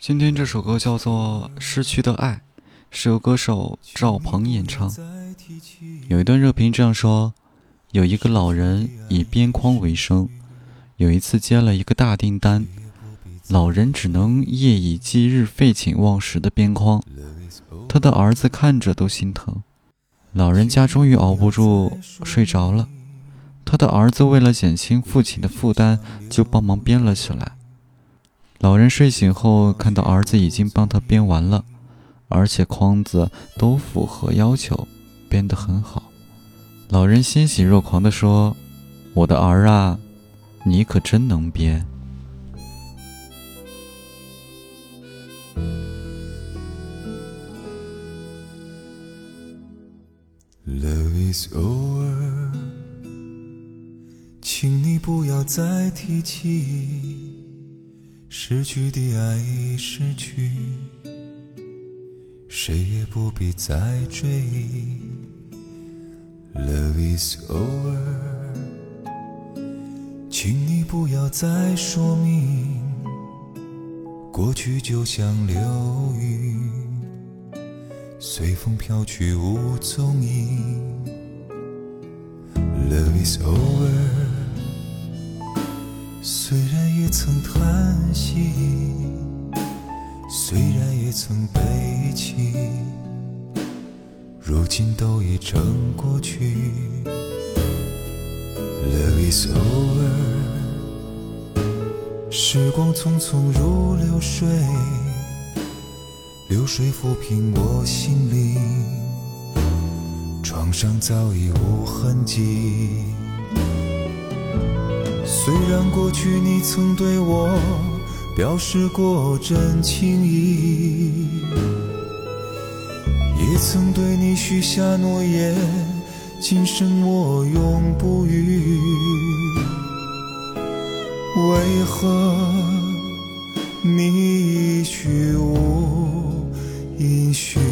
今天这首歌叫做《失去的爱》，是由歌手赵鹏演唱。有一段热评这样说：有一个老人以边框为生，有一次接了一个大订单，老人只能夜以继日废寝忘食的边框，他的儿子看着都心疼。老人家终于熬不住睡着了，他的儿子为了减轻父亲的负担，就帮忙编了起来。老人睡醒后，看到儿子已经帮他编完了，而且框子都符合要求，编得很好。老人欣喜若狂地说：“我的儿啊，你可真能编。” Love is over，请你不要再提起。失去的爱已失去，谁也不必再追忆。Love is over，请你不要再说明，过去就像流云，随风飘去无踪影。Love is over。虽然也曾叹息，虽然也曾悲泣，如今都已成过去。Love is over，时光匆匆如流水，流水抚平我心灵，创伤早已无痕迹。虽然过去你曾对我表示过真情意，也曾对你许下诺言，今生我永不渝。为何你一去无音讯，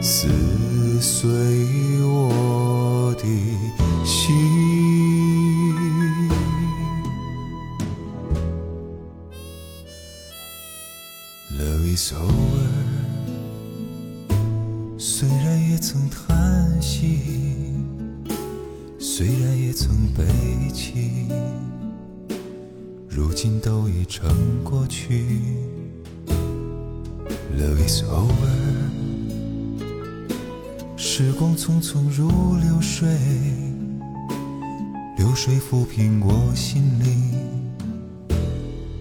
撕碎我 is over，虽然也曾叹息，虽然也曾悲泣，如今都已成过去。Love is over，时光匆匆如流水，流水抚平我心灵。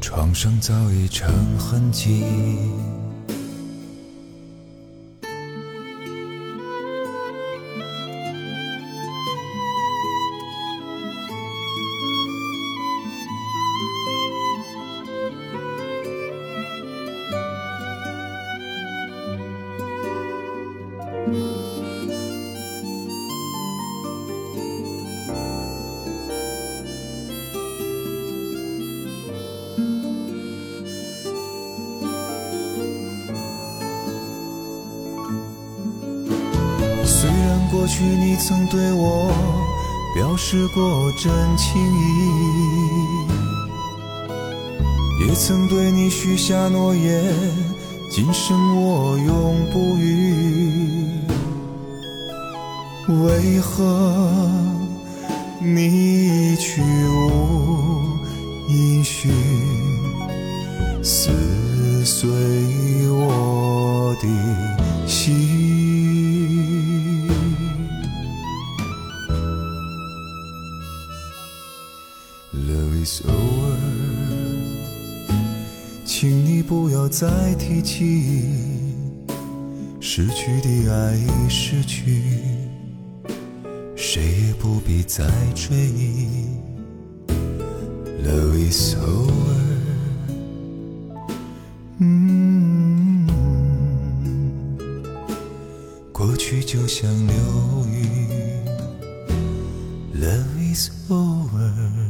创伤早已成痕迹。过去你曾对我表示过真情意，也曾对你许下诺言，今生我永不渝。为何你一去无音讯，撕碎我的心？Is over，请你不要再提起，失去的爱已失去，谁也不必再追忆。Love is over，过去就像流云。Love is over。